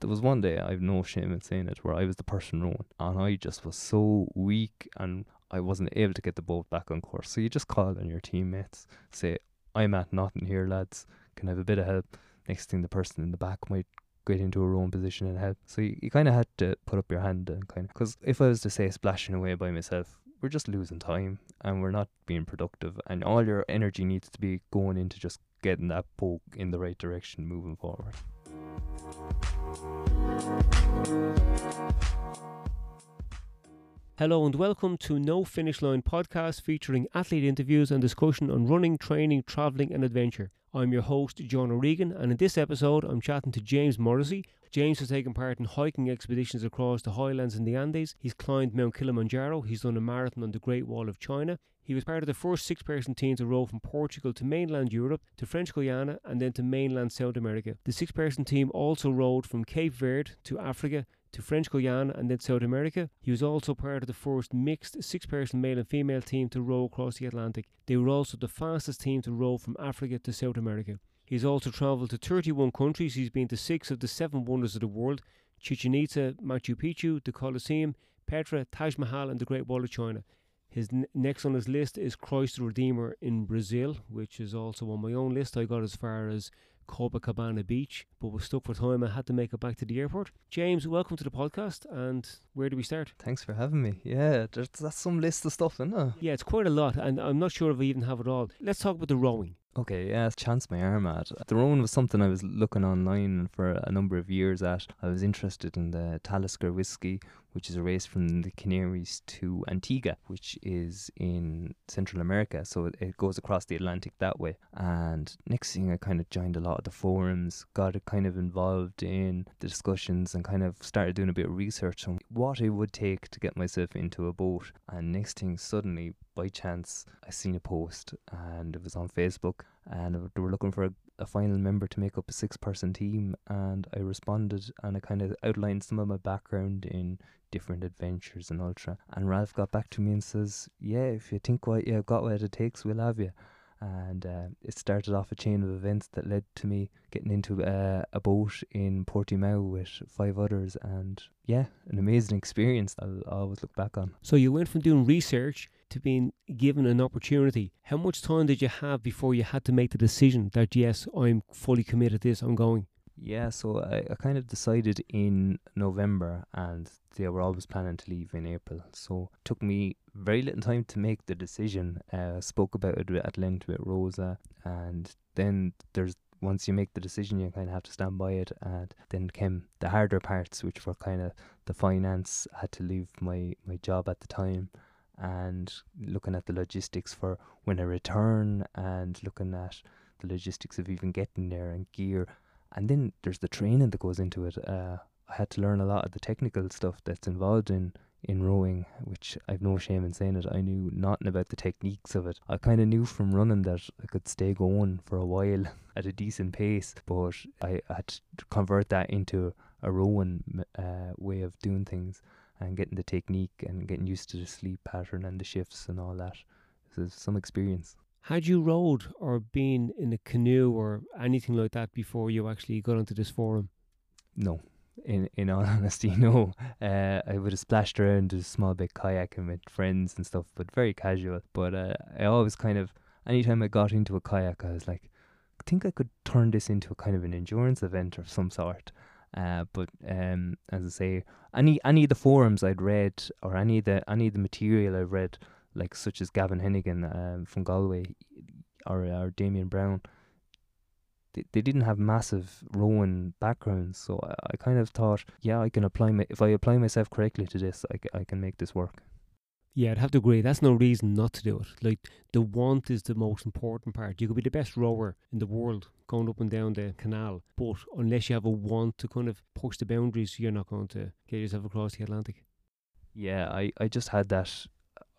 There was one day, I've no shame in saying it, where I was the person rowing and I just was so weak and I wasn't able to get the boat back on course. So you just call on your teammates, say, I'm at nothing here, lads. Can I have a bit of help? Next thing, the person in the back might get into a rowing position and help. So you, you kind of had to put up your hand and kind of, because if I was to say splashing away by myself, we're just losing time and we're not being productive. And all your energy needs to be going into just getting that boat in the right direction moving forward. Hello and welcome to No Finish Line podcast featuring athlete interviews and discussion on running, training, travelling and adventure. I'm your host, John O'Regan, and in this episode I'm chatting to James Morrissey. James has taken part in hiking expeditions across the highlands in the Andes. He's climbed Mount Kilimanjaro. He's done a marathon on the Great Wall of China. He was part of the first six person team to row from Portugal to mainland Europe, to French Guiana, and then to mainland South America. The six person team also rowed from Cape Verde to Africa to French Guiana and then South America. He was also part of the first mixed six person male and female team to row across the Atlantic. They were also the fastest team to row from Africa to South America. He's also travelled to 31 countries. He's been to six of the seven wonders of the world Chichen Itza, Machu Picchu, the Colosseum, Petra, Taj Mahal, and the Great Wall of China. His n- next on his list is Christ the Redeemer in Brazil, which is also on my own list. I got as far as Copacabana Beach, but was stuck for time. I had to make it back to the airport. James, welcome to the podcast. And where do we start? Thanks for having me. Yeah, that's some list of stuff, isn't it? Yeah, it's quite a lot, and I'm not sure if I even have it all. Let's talk about the rowing. Okay, yeah, chance my arm at. The rowing was something I was looking online for a number of years at. I was interested in the Talisker Whisky, which is a race from the Canaries to Antigua, which is in Central America. So it, goes across the Atlantic that way. And next thing, I kind of joined a lot of the forums, got kind of involved in the discussions, and kind of started doing a bit of research on what it would take to get myself into a boat. And next thing, suddenly, by chance, I seen a post, and it was on Facebook, and they were looking for a, a final member to make up a six-person team. And I responded, and I kind of outlined some of my background in different adventures and ultra. And Ralph got back to me and says, "Yeah, if you think what you've got what it takes, we'll have you." And uh, it started off a chain of events that led to me getting into uh, a boat in Portimao with five others, and yeah, an amazing experience. I'll always look back on. So you went from doing research to being given an opportunity. How much time did you have before you had to make the decision that yes, I'm fully committed to this, I'm going? Yeah, so I, I kind of decided in November, and they were always planning to leave in April. So it took me very little time to make the decision. Uh, spoke about it at length with Rosa, and then there's once you make the decision, you kind of have to stand by it. And then came the harder parts, which were kind of the finance. I had to leave my my job at the time, and looking at the logistics for when I return, and looking at the logistics of even getting there and gear and then there's the training that goes into it. Uh, I had to learn a lot of the technical stuff that's involved in in rowing, which I've no shame in saying it. I knew nothing about the techniques of it. I kind of knew from running that I could stay going for a while at a decent pace, but I had to convert that into a rowing uh, way of doing things and getting the technique and getting used to the sleep pattern and the shifts and all that. So some experience. Had you rowed or been in a canoe or anything like that before you actually got onto this forum? No. In in all honesty, no. Uh, I would have splashed around a small bit kayaking with friends and stuff, but very casual. But uh, I always kind of, anytime I got into a kayak, I was like, I think I could turn this into a kind of an endurance event of some sort. Uh, but um, as I say, any any of the forums I'd read or any of the any of the material I've read like such as Gavin Hennigan um, from Galway or or Damian Browne, they, they didn't have massive rowing backgrounds. So I, I kind of thought, yeah, I can apply my if I apply myself correctly to this, I, I can make this work. Yeah, I'd have to agree. That's no reason not to do it. Like the want is the most important part. You could be the best rower in the world going up and down the canal, but unless you have a want to kind of push the boundaries, you're not going to get yourself across the Atlantic. Yeah, I, I just had that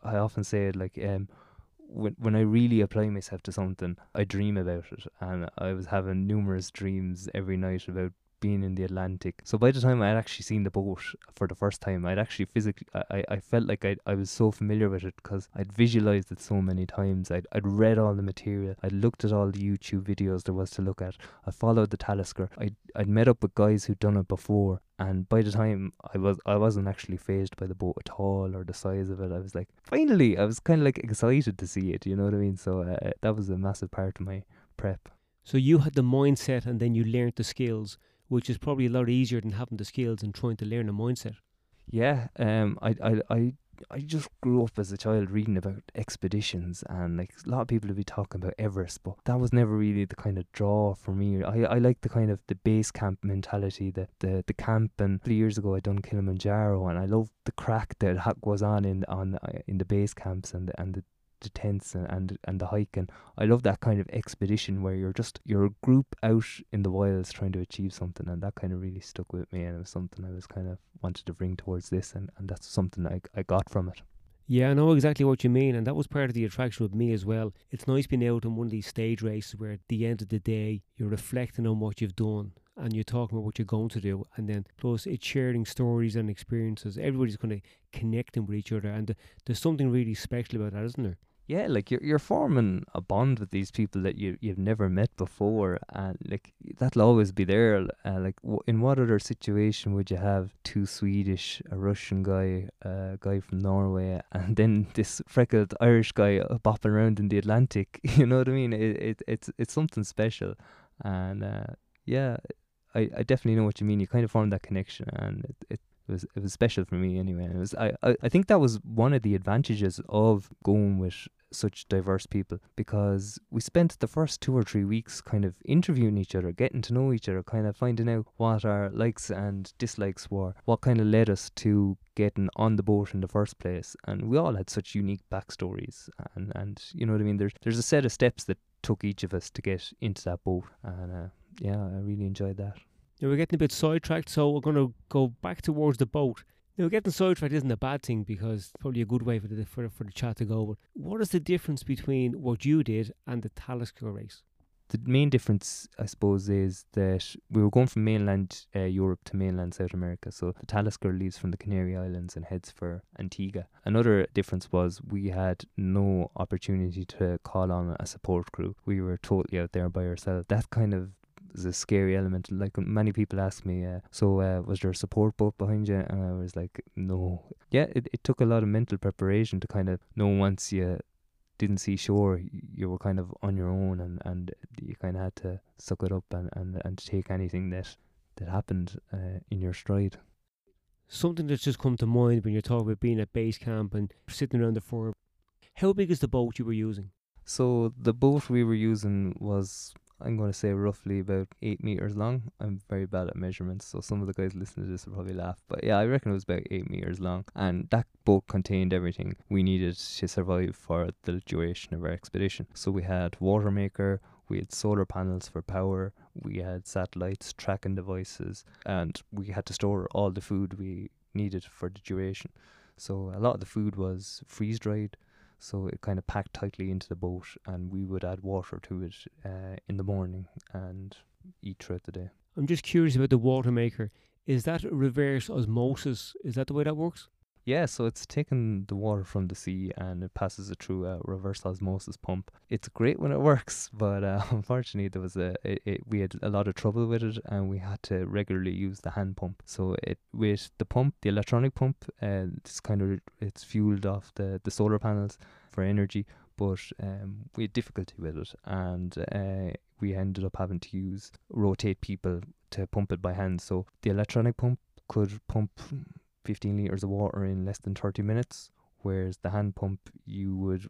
I often say it like um when when I really apply myself to something, I dream about it, and I was having numerous dreams every night about being in the Atlantic. So by the time I had actually seen the boat for the first time, I'd actually physically, I, I felt like I, I was so familiar with it because I'd visualized it so many times. I'd, I'd read all the material. I'd looked at all the YouTube videos there was to look at. I followed the Talisker. I'd, I'd met up with guys who'd done it before. And by the time I was, I wasn't actually phased by the boat at all or the size of it. I was like, finally, I was kind of like excited to see it. You know what I mean? So uh, that was a massive part of my prep. So you had the mindset and then you learned the skills, which is probably a lot easier than having the skills and trying to learn a mindset. Yeah, um, I, I, I, I just grew up as a child reading about expeditions, and like a lot of people would be talking about Everest, but that was never really the kind of draw for me. I, I like the kind of the base camp mentality, the, the, the camp. And three years ago, I done Kilimanjaro, and I love the crack that ha- goes on in on uh, in the base camps and and the the tents and, and and the hiking. I love that kind of expedition where you're just you're a group out in the wilds trying to achieve something, and that kind of really stuck with me, and it was something I was kind of wanted to bring towards this, and, and that's something I I got from it. Yeah, I know exactly what you mean, and that was part of the attraction with me as well. It's nice being out on one of these stage races where at the end of the day you're reflecting on what you've done and you're talking about what you're going to do, and then plus it's sharing stories and experiences. Everybody's kind of connecting with each other, and there's something really special about that, isn't there? Yeah, like you're you're forming a bond with these people that you you've never met before, and like that'll always be there. Uh, like, w- in what other situation would you have two Swedish, a Russian guy, a guy from Norway, and then this freckled Irish guy bopping around in the Atlantic? You know what I mean? It, it it's it's something special, and uh, yeah, I I definitely know what you mean. You kind of form that connection, and it, it it was it was special for me anyway. And it was I, I, I think that was one of the advantages of going with such diverse people because we spent the first two or three weeks kind of interviewing each other, getting to know each other, kind of finding out what our likes and dislikes were, what kind of led us to getting on the boat in the first place. And we all had such unique backstories and, and you know what I mean? There's there's a set of steps that took each of us to get into that boat and uh, yeah, I really enjoyed that. Now we're getting a bit sidetracked, so we're going to go back towards the boat. Now, getting sidetracked isn't a bad thing because it's probably a good way for the for, for the chat to go. But what is the difference between what you did and the Talisker race? The main difference, I suppose, is that we were going from mainland uh, Europe to mainland South America. So the Talisker leaves from the Canary Islands and heads for Antigua. Another difference was we had no opportunity to call on a support crew. We were totally out there by ourselves. That kind of is a scary element. Like many people ask me, uh, so uh, was there a support boat behind you? And I was like, no. Yeah, it, it took a lot of mental preparation to kind of know once you didn't see shore, you were kind of on your own, and, and you kind of had to suck it up and, and, and take anything that that happened uh, in your stride. Something that's just come to mind when you're talking about being at base camp and sitting around the fire. How big is the boat you were using? So the boat we were using was I'm going to say roughly about eight meters long. I'm very bad at measurements, so some of the guys listening to this will probably laugh. But yeah, I reckon it was about eight meters long, and that boat contained everything we needed to survive for the duration of our expedition. So we had water maker, we had solar panels for power, we had satellites, tracking devices, and we had to store all the food we needed for the duration. So a lot of the food was freeze dried so it kind of packed tightly into the boat, and we would add water to it uh, in the morning and eat throughout the day. I'm just curious about the water maker. Is that reverse osmosis? Is that the way that works? Yeah, so it's taking the water from the sea and it passes it through a reverse osmosis pump. It's great when it works, but uh, unfortunately there was a it, it, we had a lot of trouble with it and we had to regularly use the hand pump. So it with the pump, the electronic pump, uh, it's kind of it's fueled off the the solar panels for energy, but um, we had difficulty with it and uh, we ended up having to use rotate people to pump it by hand. So the electronic pump could pump 15 liters of water in less than 30 minutes, whereas the hand pump you would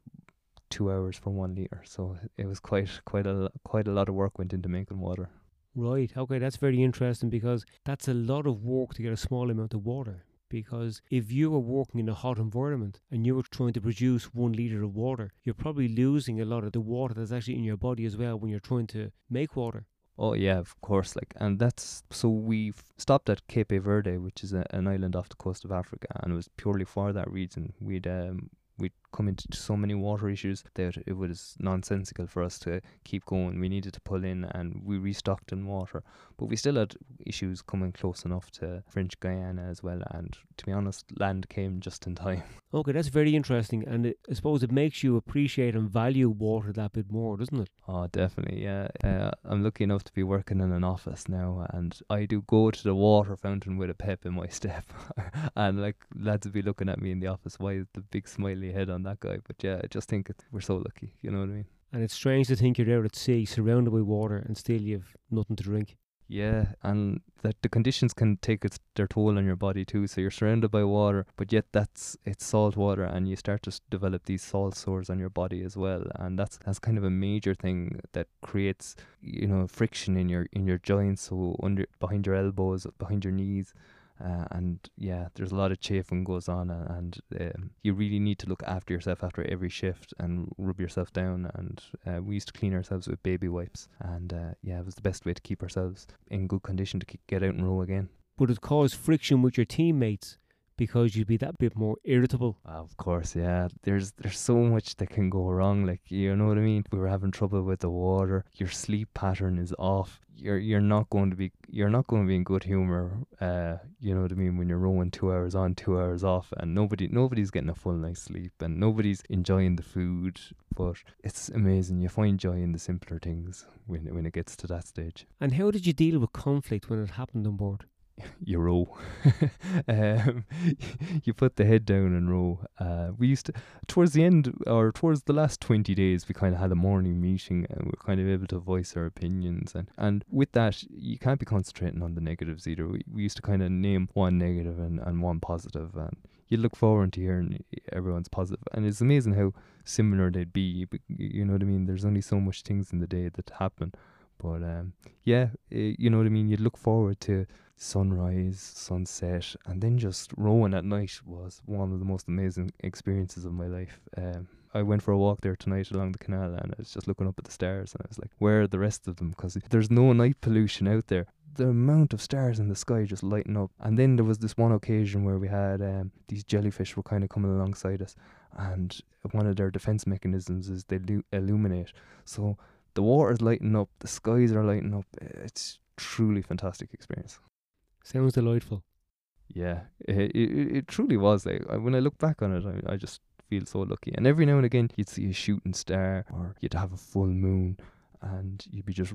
two hours for one liter. So it was quite quite a quite a lot of work went into making water. Right. Okay, that's very interesting because that's a lot of work to get a small amount of water. Because if you were working in a hot environment and you were trying to produce one liter of water, you're probably losing a lot of the water that's actually in your body as well when you're trying to make water. Oh yeah, of course. Like, and that's so we stopped at Cape Verde, which is a, an island off the coast of Africa, and it was purely for that reason. We'd um, we'd come into so many water issues that it was nonsensical for us to keep going. We needed to pull in and we restocked in water. But we still had issues coming close enough to French Guiana as well. And to be honest, land came just in time. Okay, that's very interesting. And it, I suppose it makes you appreciate and value water that bit more, doesn't it? Oh, definitely, yeah. Uh, I'm lucky enough to be working in an office now, and I do go to the water fountain with a pep in my step. and like lads will be looking at me in the office, why is the big smiley head on that guy? But yeah, I just think it, we're so lucky, you know what I mean? And it's strange to think you're out at sea, surrounded by water, and still you've nothing to drink. Yeah, and that the conditions can take its their toll on your body too. So you're surrounded by water, but yet that's it's salt water, and you start to develop these salt sores on your body as well. And that's that's kind of a major thing that creates you know friction in your in your joints, so under behind your elbows, behind your knees, uh, and yeah, there's a lot of chafing goes on, and, and um, you really need to look after yourself after every shift and rub yourself down. And uh, we used to clean ourselves with baby wipes, and uh, yeah, it was the best way to keep ourselves in good condition to get out and row again. Would it cause friction with your teammates because you'd be that bit more irritable. Of course, yeah. There's there's so much that can go wrong. Like you know what I mean. We were having trouble with the water. Your sleep pattern is off. You're you're not going to be you're not going to be in good humor. Uh, you know what I mean when you're rowing two hours on, two hours off, and nobody nobody's getting a full night's sleep, and nobody's enjoying the food. But it's amazing. You find joy in the simpler things when when it gets to that stage. And how did you deal with conflict when it happened on board? You row. um, you put the head down and row. Uh, we used to, towards the end or towards the last 20 days, we kind of had a morning meeting and we are kind of able to voice our opinions. And, and with that, you can't be concentrating on the negatives either. We, we used to kind of name one negative and, and one positive, and you look forward to hearing everyone's positive. And it's amazing how similar they'd be. You know what I mean? There's only so much things in the day that happen. But um, yeah, it, you know what I mean. You'd look forward to sunrise, sunset, and then just rowing at night was one of the most amazing experiences of my life. Um, I went for a walk there tonight along the canal, and I was just looking up at the stars, and I was like, "Where are the rest of them?" Because there's no night pollution out there. The amount of stars in the sky just lighting up. And then there was this one occasion where we had um, these jellyfish were kind of coming alongside us, and one of their defense mechanisms is they lu- illuminate. So the water's lighting up, the skies are lighting up. It's truly fantastic experience. Sounds delightful. Yeah, it, it, it truly was. Like when I look back on it, I, I just feel so lucky. And every now and again, you'd see a shooting star, or you'd have a full moon, and you'd be just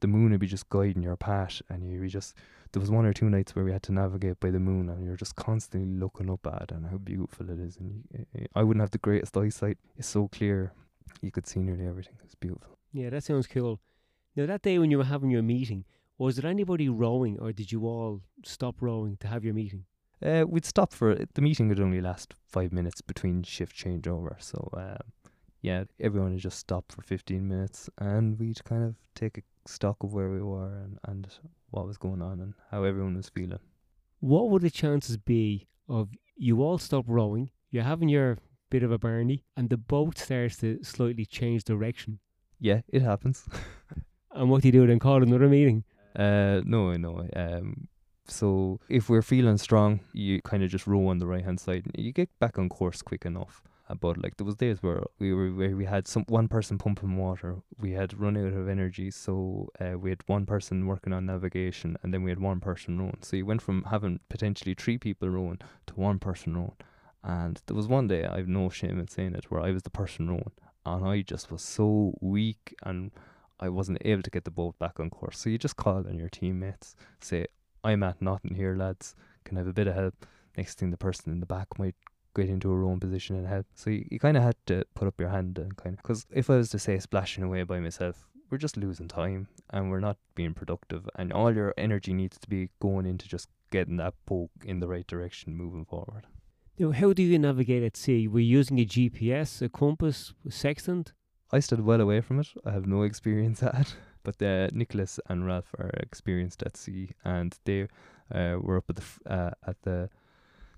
the moon would be just guiding your path, and you'd be just. There was one or two nights where we had to navigate by the moon, and you're just constantly looking up at it and how beautiful it is. And you, I wouldn't have the greatest eyesight; it's so clear, you could see nearly everything. It's beautiful. Yeah, that sounds cool. Now that day when you were having your meeting, was there anybody rowing, or did you all stop rowing to have your meeting? Uh, we'd stop for the meeting would only last five minutes between shift changeover. So um, yeah, everyone would just stop for fifteen minutes, and we'd kind of take a stock of where we were and, and what was going on and how everyone was feeling. What would the chances be of you all stop rowing, you're having your bit of a Barney, and the boat starts to slightly change direction? Yeah, it happens. and what do you do then? Call another meeting? Uh, no, no. Um, so if we're feeling strong, you kind of just row on the right hand side. You get back on course quick enough. Uh, but like there was days where we were where we had some one person pumping water. We had run out of energy, so uh, we had one person working on navigation, and then we had one person rowing. So you went from having potentially three people rowing to one person rowing. And there was one day I've no shame in saying it, where I was the person rowing, and I just was so weak and I wasn't able to get the boat back on course. So you just call on your teammates, say, I'm at nothing here, lads. Can I have a bit of help? Next thing, the person in the back might get into a rowing position and help. So you, you kind of had to put up your hand and kind of, because if I was to say splashing away by myself, we're just losing time and we're not being productive. And all your energy needs to be going into just getting that boat in the right direction moving forward. Now, how do you navigate at sea? Were using a GPS, a compass, a sextant? I stood well away from it. I have no experience at it. But uh, Nicholas and Ralph are experienced at sea, and they uh, were up at the f- uh, at the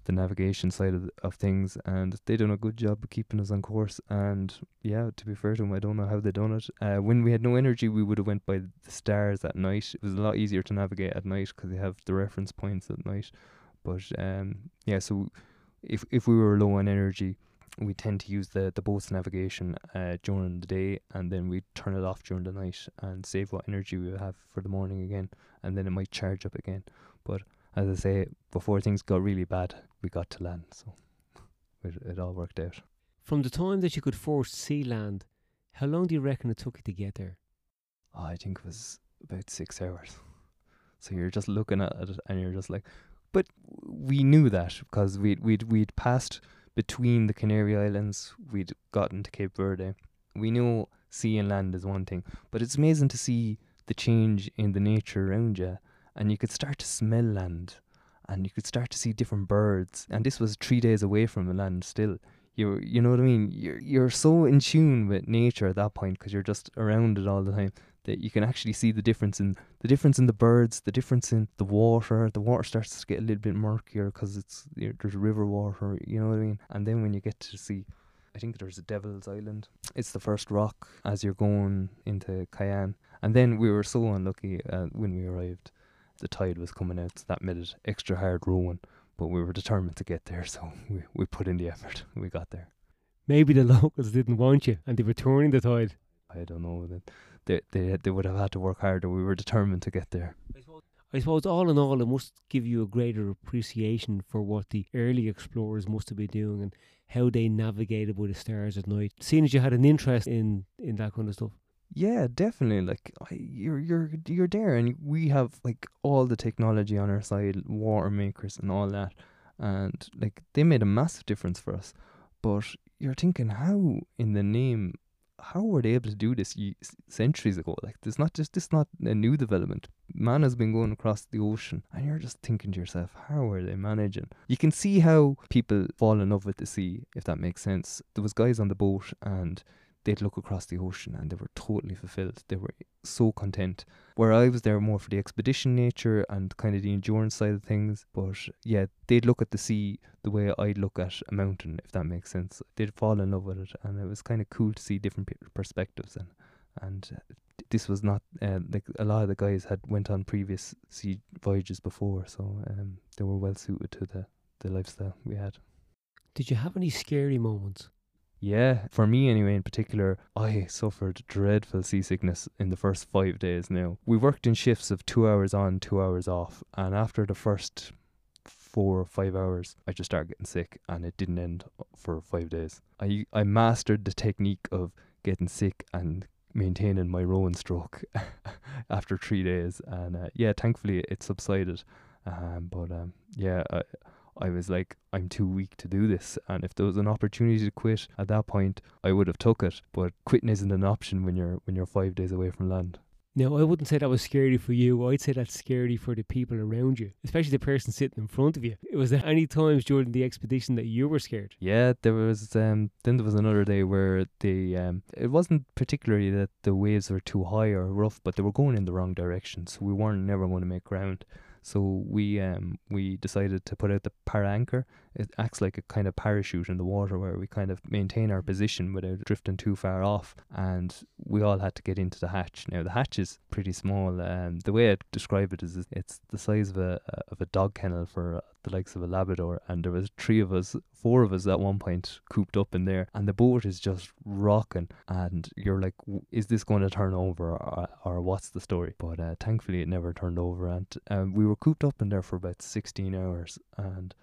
the navigation side of, of things, and they done a good job of keeping us on course. And yeah, to be fair to them, I don't know how they done it. Uh, when we had no energy, we would have went by the stars at night. It was a lot easier to navigate at night because they have the reference points at night. But um, yeah, so if if we were low on energy, we tend to use the, the boat's navigation uh, during the day and then we turn it off during the night and save what energy we have for the morning again and then it might charge up again. But as I say, before things got really bad, we got to land, so it, it all worked out. From the time that you could first see land, how long do you reckon it took you to get there? Oh, I think it was about six hours. So you're just looking at it and you're just like, but we knew that because we'd we'd we'd passed between the Canary Islands, we'd gotten to Cape Verde. We know sea and land is one thing, but it's amazing to see the change in the nature around you, and you could start to smell land, and you could start to see different birds. And this was three days away from the land still. You you know what I mean? You're you're so in tune with nature at that point because you're just around it all the time that you can actually see the difference in the difference in the birds, the difference in the water. The water starts to get a little bit murkier because it's there's river water. You know what I mean? And then when you get to see, I think there's a Devil's Island. It's the first rock as you're going into Cayenne. And then we were so unlucky uh, when we arrived. The tide was coming out, so that made it extra hard rowing. But we were determined to get there, so we, we put in the effort. We got there. Maybe the locals didn't want you and they were turning the tide. I don't know. That they, they they would have had to work harder. We were determined to get there. I suppose all in all, it must give you a greater appreciation for what the early explorers must have been doing and how they navigated with the stars at night. Seeing as you had an interest in in that kind of stuff. Yeah, definitely. Like I, you're you're you're there, and we have like all the technology on our side, water makers and all that, and like they made a massive difference for us. But you're thinking, how in the name how were they able to do this centuries ago? Like, there's not just this not a new development. Man has been going across the ocean, and you're just thinking to yourself, how are they managing? You can see how people fall in love with the sea, if that makes sense. There was guys on the boat, and they'd look across the ocean and they were totally fulfilled. They were so content. Where I was there more for the expedition nature and kind of the endurance side of things. But yeah, they'd look at the sea the way I'd look at a mountain, if that makes sense. They'd fall in love with it, and it was kind of cool to see different perspectives. And and uh, this was not uh, like a lot of the guys had went on previous sea voyages before, so um, they were well suited to the the lifestyle we had. Did you have any scary moments? Yeah, for me anyway, in particular, I suffered dreadful seasickness in the first five days now. We worked in shifts of two hours on, two hours off, and after the first four or five hours, I just started getting sick, and it didn't end for five days. I, I mastered the technique of getting sick and maintaining my rowing stroke after three days, and uh, yeah, thankfully it subsided. Um, but um, yeah, I, I was like, I'm too weak to do this. And if there was an opportunity to quit at that point, I would have took it. But quitting isn't an option when you're when you're five days away from land. No, I wouldn't say that was scary for you. I'd say that's scary for the people around you, especially the person sitting in front of you. Was there any times during the expedition that you were scared? Yeah, there was. Um, then there was another day where the um, it wasn't particularly that the waves were too high or rough, but they were going in the wrong direction, so we weren't never going to make ground. So we um we decided to put out the para anchor. It acts like a kind of parachute in the water where we kind of maintain our position without drifting too far off. And we all had to get into the hatch. Now the hatch is pretty small. Um, the way I describe it is it's the size of a of a dog kennel for the likes of a Labrador. And there was three of us, four of us at one point cooped up in there, and the boat is just rocking. And you're like, is this going to turn over, or, or what's the story? But uh, thankfully, it never turned over, and um, we were cooped up in there for about 16 hours, and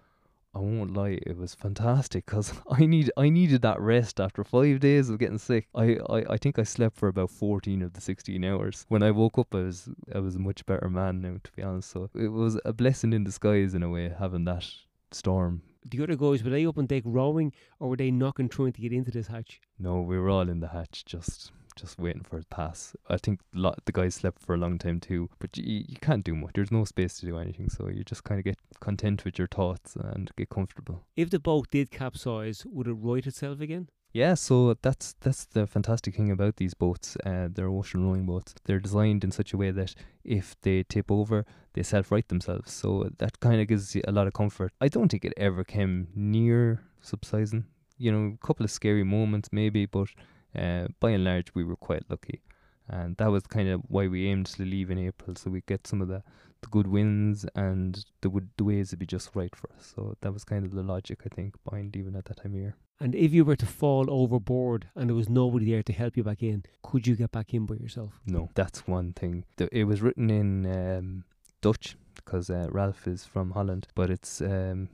I won't lie, it was fantastic because I need I needed that rest after five days of getting sick. I, I, I think I slept for about fourteen of the sixteen hours. When I woke up, I was I was a much better man now, to be honest. So it was a blessing in disguise in a way having that storm. The other guys were they up on deck rowing, or were they knocking trying to get into this hatch? No, we were all in the hatch, just just waiting for a pass. I think lot the guys slept for a long time too, but you, you can't do much. There's no space to do anything, so you just kind of get content with your thoughts and get comfortable. If the boat did capsize, would it right itself again? Yeah, so that's that's the fantastic thing about these boats. Uh, they're ocean rowing boats. They're designed in such a way that if they tip over, they self-right themselves. So that kind of gives you a lot of comfort. I don't think it ever came near subsiding. You know, a couple of scary moments maybe, but uh, by and large, we were quite lucky. And that was kind of why we aimed to leave in April, so we get some of the, the good winds and the the waves would be just right for us. So that was kind of the logic I think behind leaving at that time of year. And if you were to fall overboard and there was nobody there to help you back in, could you get back in by yourself? No, that's one thing. The, it was written in um, Dutch because uh, Ralph is from Holland, but it's um,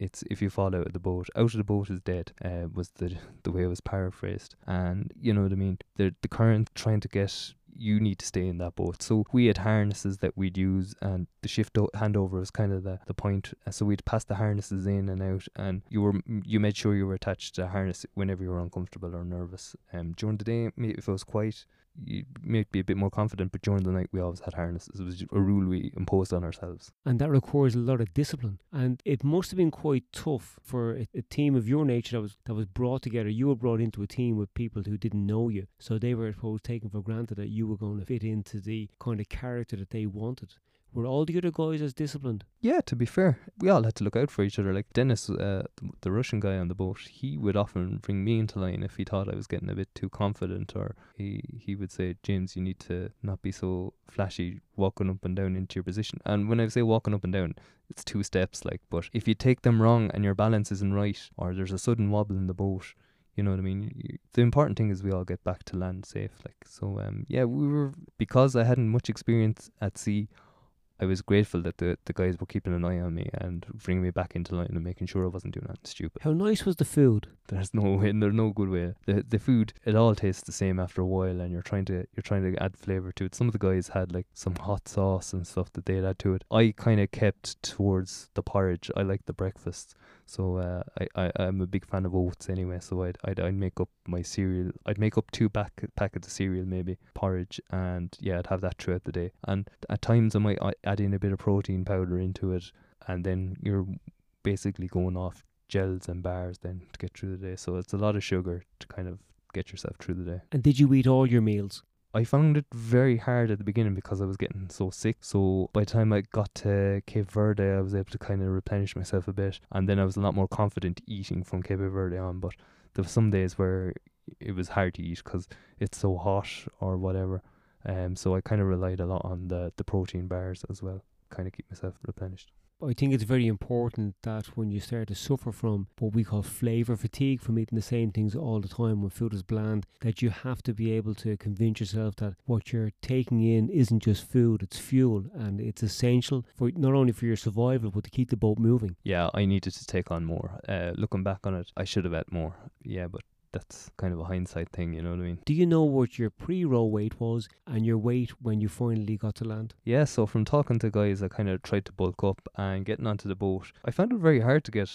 it's if you fall out of the boat, out of the boat is dead. Uh, was the the way it was paraphrased, and you know what I mean. The the current trying to get you need to stay in that boat. So we had harnesses that we'd use, and the shift o- handover was kind of the, the point. Uh, So we'd pass the harnesses in and out, and you were you made sure you were attached to a harness whenever you were uncomfortable or nervous. Um, during the day, if it was quiet, you might be a bit more confident, but during the night we always had harnesses. It was a rule we imposed on ourselves. And that requires a lot of discipline. And it must have been quite tough for a, a team of your nature that was that was brought together. You were brought into a team with people who didn't know you, so they were, I suppose, taken for granted that you were going to fit into the kind of character that they wanted. Were all the other guys as disciplined? Yeah, to be fair, we all had to look out for each other. Like Dennis, uh, the, Russian guy on the boat, he would often bring me into line if he thought I was getting a bit too confident, or he he would say, "James, you need to not be so flashy, walking up and down into your position." And when I say walking up and down, it's two steps. Like, but if you take them wrong and your balance isn't right, or there's a sudden wobble in the boat, you know what I mean. The important thing is we all get back to land safe. Like, so um, yeah, we were because I hadn't much experience at sea. I was grateful that the, the guys were keeping an eye on me and bringing me back into line and making sure I wasn't doing anything stupid. How nice was the food? There's no way, there's no good way. The the food it all tastes the same after a while, and you're trying to you're trying to add flavor to it. Some of the guys had like some hot sauce and stuff that they'd add to it. I kind of kept towards the porridge. I like the breakfast, so uh, I, I I'm a big fan of oats anyway. So I'd I'd, I'd make up my cereal. I'd make up two pack packets of cereal maybe porridge, and yeah, I'd have that throughout the day. And at times I might a- add in a bit of protein powder into it, and then you're basically going off gels and bars then to get through the day. So it's a lot of sugar to kind of get yourself through the day. And did you eat all your meals? I found it very hard at the beginning because I was getting so sick. So by the time I got to Cape Verde, I was able to kind of replenish myself a bit, and then I was a lot more confident eating from Cape Verde on. But there were some days where it was hard to eat because it's so hot or whatever. Um, so I kind of relied a lot on the the protein bars as well, kind of keep myself replenished. I think it's very important that when you start to suffer from what we call flavour fatigue from eating the same things all the time when food is bland, that you have to be able to convince yourself that what you're taking in isn't just food, it's fuel and it's essential for not only for your survival but to keep the boat moving. Yeah, I needed to take on more. Uh, looking back on it, I should have had more. Yeah, but that's kind of a hindsight thing, you know what I mean? Do you know what your pre roll weight was and your weight when you finally got to land? Yeah, so from talking to guys, I kind of tried to bulk up and getting onto the boat. I found it very hard to get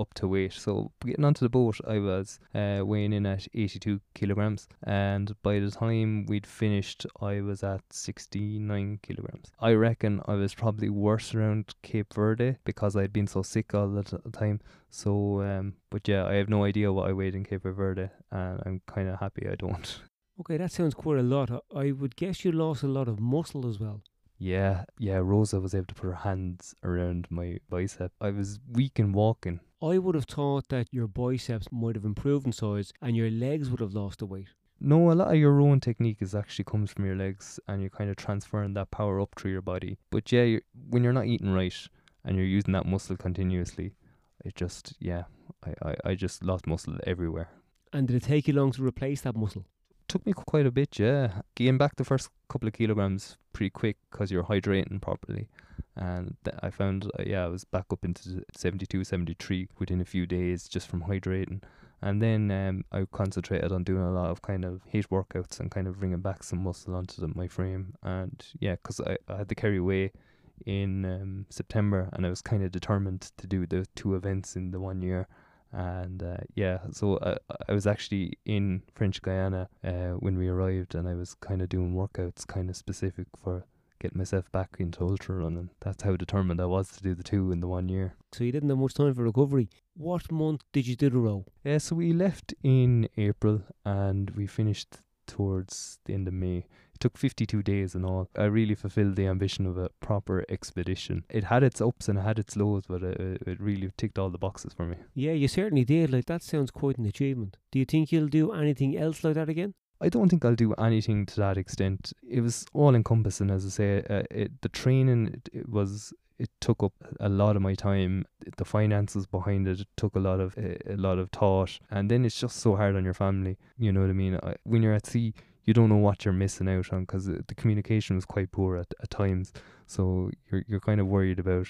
up to weight. So getting onto the boat, I was uh, weighing in at 82 kilograms, and by the time we'd finished, I was at 69 kilograms. I reckon I was probably worse around Cape Verde because I'd been so sick all the t- time. So, um, but yeah, I have no idea what I weighed in Cape Verde, and I'm kind of happy I don't. Okay, that sounds quite a lot. I- I would guess you lost a lot of muscle as well. Yeah, yeah, Rosa was able to put her hands around my bicep. I was weak in walking. I would have thought that your biceps might have improved in size and your legs would have lost the weight. No, a lot of your rowing technique is actually comes from your legs, and you're kind of transferring that power up through your body. But yeah, you're, when you're not eating right and you're using that muscle continuously, it just yeah, I, I, I just lost muscle everywhere. And did it take you long to replace that muscle? Took me quite a bit, yeah. Gained back the first couple of kilograms pretty quick because you're hydrating properly. And th- I found, uh, yeah, I was back up into 72, 73 within a few days just from hydrating. And then um, I concentrated on doing a lot of kind of HIIT workouts and kind of bringing back some muscle onto the, my frame. And yeah, because I, I had to Kerry Way in um, September and I was kind of determined to do the two events in the one year. And uh, yeah, so I, I was actually in French Guiana uh, when we arrived, and I was kind of doing workouts kind of specific for getting myself back into ultra running. That's how determined I was to do the two in the one year. So you didn't have much time for recovery. What month did you do the row? Yeah, so we left in April and we finished towards the end of May. Took 52 days and all. I really fulfilled the ambition of a proper expedition. It had its ups and it had its lows, but it, it really ticked all the boxes for me. Yeah, you certainly did. Like that sounds quite an achievement. Do you think you'll do anything else like that again? I don't think I'll do anything to that extent. It was all encompassing, as I say. Uh, it, the training it, it was it took up a lot of my time. The finances behind it, it took a lot of a, a lot of thought, and then it's just so hard on your family. You know what I mean? I, when you're at sea, you don't know what you're missing out on because the communication was quite poor at, at times. So you're you're kind of worried about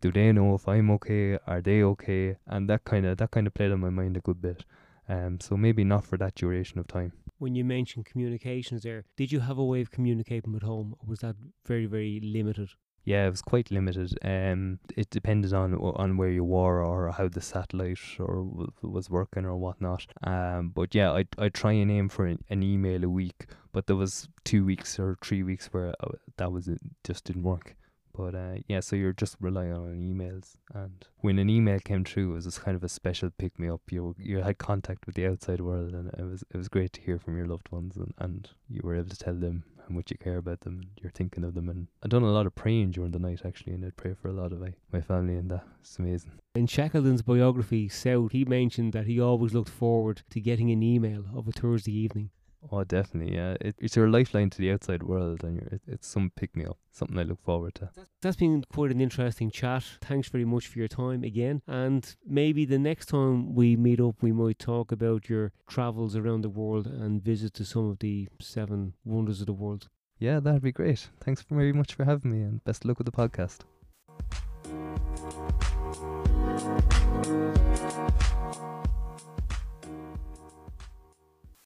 do they know if I'm okay? Are they okay? And that kind of that kind of played on my mind a good bit. Um, so maybe not for that duration of time. When you mentioned communications there, did you have a way of communicating with home, or was that very very limited? Yeah, it was quite limited. Um, it depended on on where you were or how the satellite or w- was working or whatnot. Um, but yeah, I I try and aim for an, an, email a week. But there was two weeks or three weeks where uh, that was it just didn't work. But uh, yeah, so you're just relying on emails, and when an email came through, it was kind of a special pick me up. You you had contact with the outside world, and it was it was great to hear from your loved ones, and, and you were able to tell them how much you care about them, and you're thinking of them. And I've done a lot of praying during the night actually, and I'd pray for a lot of my, my family, and that. It's amazing. In Shackleton's biography, South, he mentioned that he always looked forward to getting an email of a Thursday evening. Oh, definitely, yeah. It, it's your lifeline to the outside world, and it, it's some pick me up, something I look forward to. That's, that's been quite an interesting chat. Thanks very much for your time again. And maybe the next time we meet up, we might talk about your travels around the world and visit to some of the seven wonders of the world. Yeah, that'd be great. Thanks very much for having me, and best luck with the podcast.